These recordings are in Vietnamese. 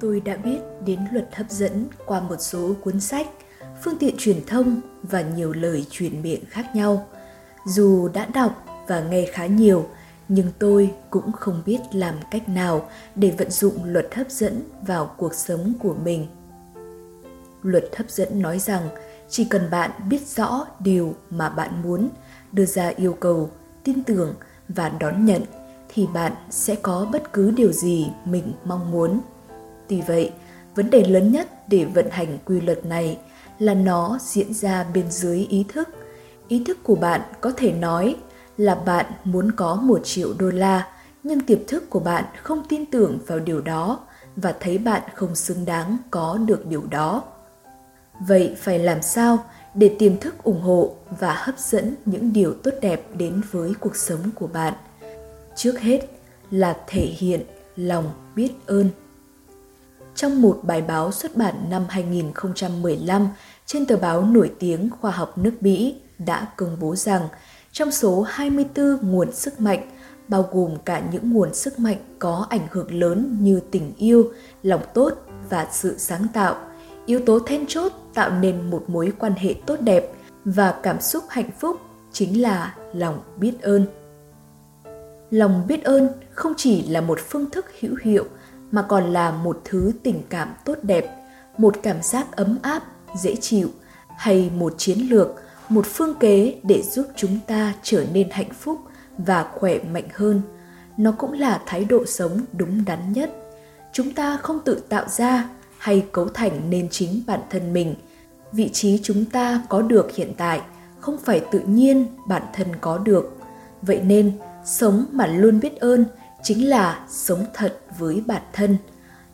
Tôi đã biết đến luật hấp dẫn qua một số cuốn sách, phương tiện truyền thông và nhiều lời truyền miệng khác nhau. Dù đã đọc và nghe khá nhiều, nhưng tôi cũng không biết làm cách nào để vận dụng luật hấp dẫn vào cuộc sống của mình. Luật hấp dẫn nói rằng chỉ cần bạn biết rõ điều mà bạn muốn, đưa ra yêu cầu, tin tưởng và đón nhận thì bạn sẽ có bất cứ điều gì mình mong muốn. Tuy vậy, vấn đề lớn nhất để vận hành quy luật này là nó diễn ra bên dưới ý thức. Ý thức của bạn có thể nói là bạn muốn có một triệu đô la, nhưng tiềm thức của bạn không tin tưởng vào điều đó và thấy bạn không xứng đáng có được điều đó. Vậy phải làm sao để tiềm thức ủng hộ và hấp dẫn những điều tốt đẹp đến với cuộc sống của bạn? Trước hết là thể hiện lòng biết ơn. Trong một bài báo xuất bản năm 2015 trên tờ báo nổi tiếng khoa học nước Mỹ đã công bố rằng trong số 24 nguồn sức mạnh, bao gồm cả những nguồn sức mạnh có ảnh hưởng lớn như tình yêu, lòng tốt và sự sáng tạo, yếu tố then chốt tạo nên một mối quan hệ tốt đẹp và cảm xúc hạnh phúc chính là lòng biết ơn. Lòng biết ơn không chỉ là một phương thức hữu hiệu mà còn là một thứ tình cảm tốt đẹp, một cảm giác ấm áp, dễ chịu hay một chiến lược, một phương kế để giúp chúng ta trở nên hạnh phúc và khỏe mạnh hơn. Nó cũng là thái độ sống đúng đắn nhất. Chúng ta không tự tạo ra hay cấu thành nên chính bản thân mình. Vị trí chúng ta có được hiện tại không phải tự nhiên bản thân có được. Vậy nên, sống mà luôn biết ơn chính là sống thật với bản thân.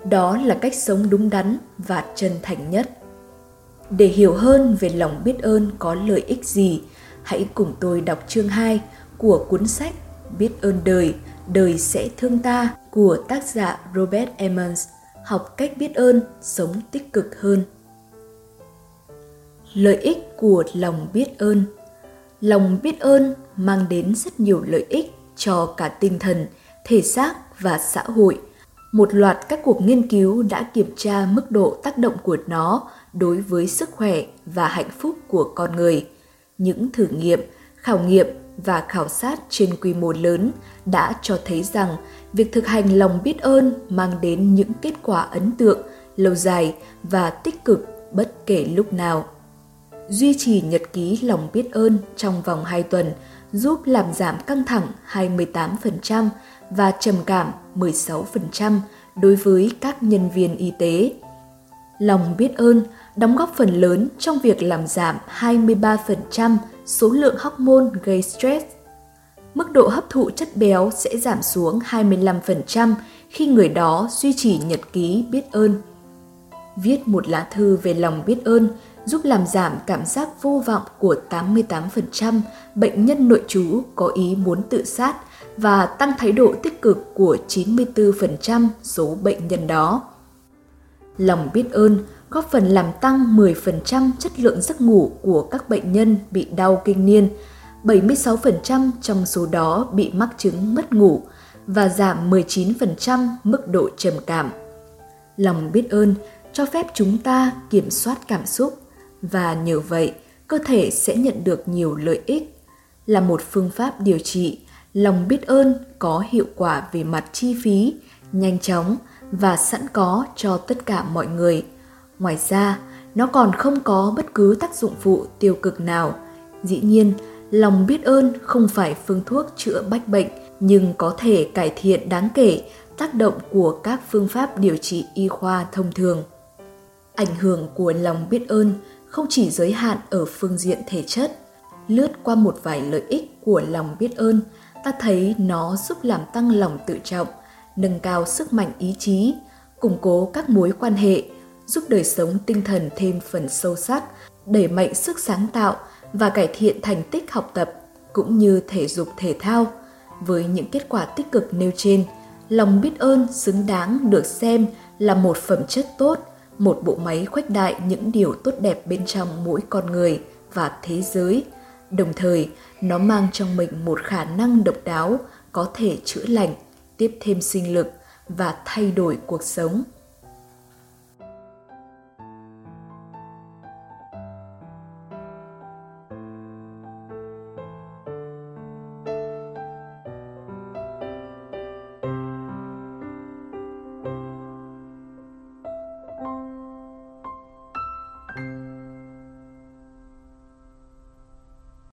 Đó là cách sống đúng đắn và chân thành nhất. Để hiểu hơn về lòng biết ơn có lợi ích gì, hãy cùng tôi đọc chương 2 của cuốn sách biết ơn đời đời sẽ thương ta của tác giả robert emmons, học cách biết ơn sống tích cực hơn. Lợi ích của lòng biết ơn. Lòng biết ơn mang đến rất nhiều lợi ích cho cả tinh thần thể xác và xã hội. Một loạt các cuộc nghiên cứu đã kiểm tra mức độ tác động của nó đối với sức khỏe và hạnh phúc của con người. Những thử nghiệm, khảo nghiệm và khảo sát trên quy mô lớn đã cho thấy rằng việc thực hành lòng biết ơn mang đến những kết quả ấn tượng, lâu dài và tích cực bất kể lúc nào. Duy trì nhật ký lòng biết ơn trong vòng 2 tuần giúp làm giảm căng thẳng 28% và trầm cảm 16% đối với các nhân viên y tế. Lòng biết ơn đóng góp phần lớn trong việc làm giảm 23% số lượng hormone gây stress. Mức độ hấp thụ chất béo sẽ giảm xuống 25% khi người đó duy trì nhật ký biết ơn. Viết một lá thư về lòng biết ơn giúp làm giảm cảm giác vô vọng của 88% bệnh nhân nội trú có ý muốn tự sát và tăng thái độ tích cực của 94% số bệnh nhân đó. Lòng biết ơn góp phần làm tăng 10% chất lượng giấc ngủ của các bệnh nhân bị đau kinh niên, 76% trong số đó bị mắc chứng mất ngủ và giảm 19% mức độ trầm cảm. Lòng biết ơn cho phép chúng ta kiểm soát cảm xúc và nhờ vậy cơ thể sẽ nhận được nhiều lợi ích. Là một phương pháp điều trị lòng biết ơn có hiệu quả về mặt chi phí, nhanh chóng và sẵn có cho tất cả mọi người. Ngoài ra, nó còn không có bất cứ tác dụng phụ tiêu cực nào. Dĩ nhiên, lòng biết ơn không phải phương thuốc chữa bách bệnh nhưng có thể cải thiện đáng kể tác động của các phương pháp điều trị y khoa thông thường. Ảnh hưởng của lòng biết ơn không chỉ giới hạn ở phương diện thể chất, lướt qua một vài lợi ích của lòng biết ơn – ta thấy nó giúp làm tăng lòng tự trọng, nâng cao sức mạnh ý chí, củng cố các mối quan hệ, giúp đời sống tinh thần thêm phần sâu sắc, đẩy mạnh sức sáng tạo và cải thiện thành tích học tập cũng như thể dục thể thao. Với những kết quả tích cực nêu trên, lòng biết ơn xứng đáng được xem là một phẩm chất tốt, một bộ máy khuếch đại những điều tốt đẹp bên trong mỗi con người và thế giới – Đồng thời, nó mang trong mình một khả năng độc đáo có thể chữa lành, tiếp thêm sinh lực và thay đổi cuộc sống.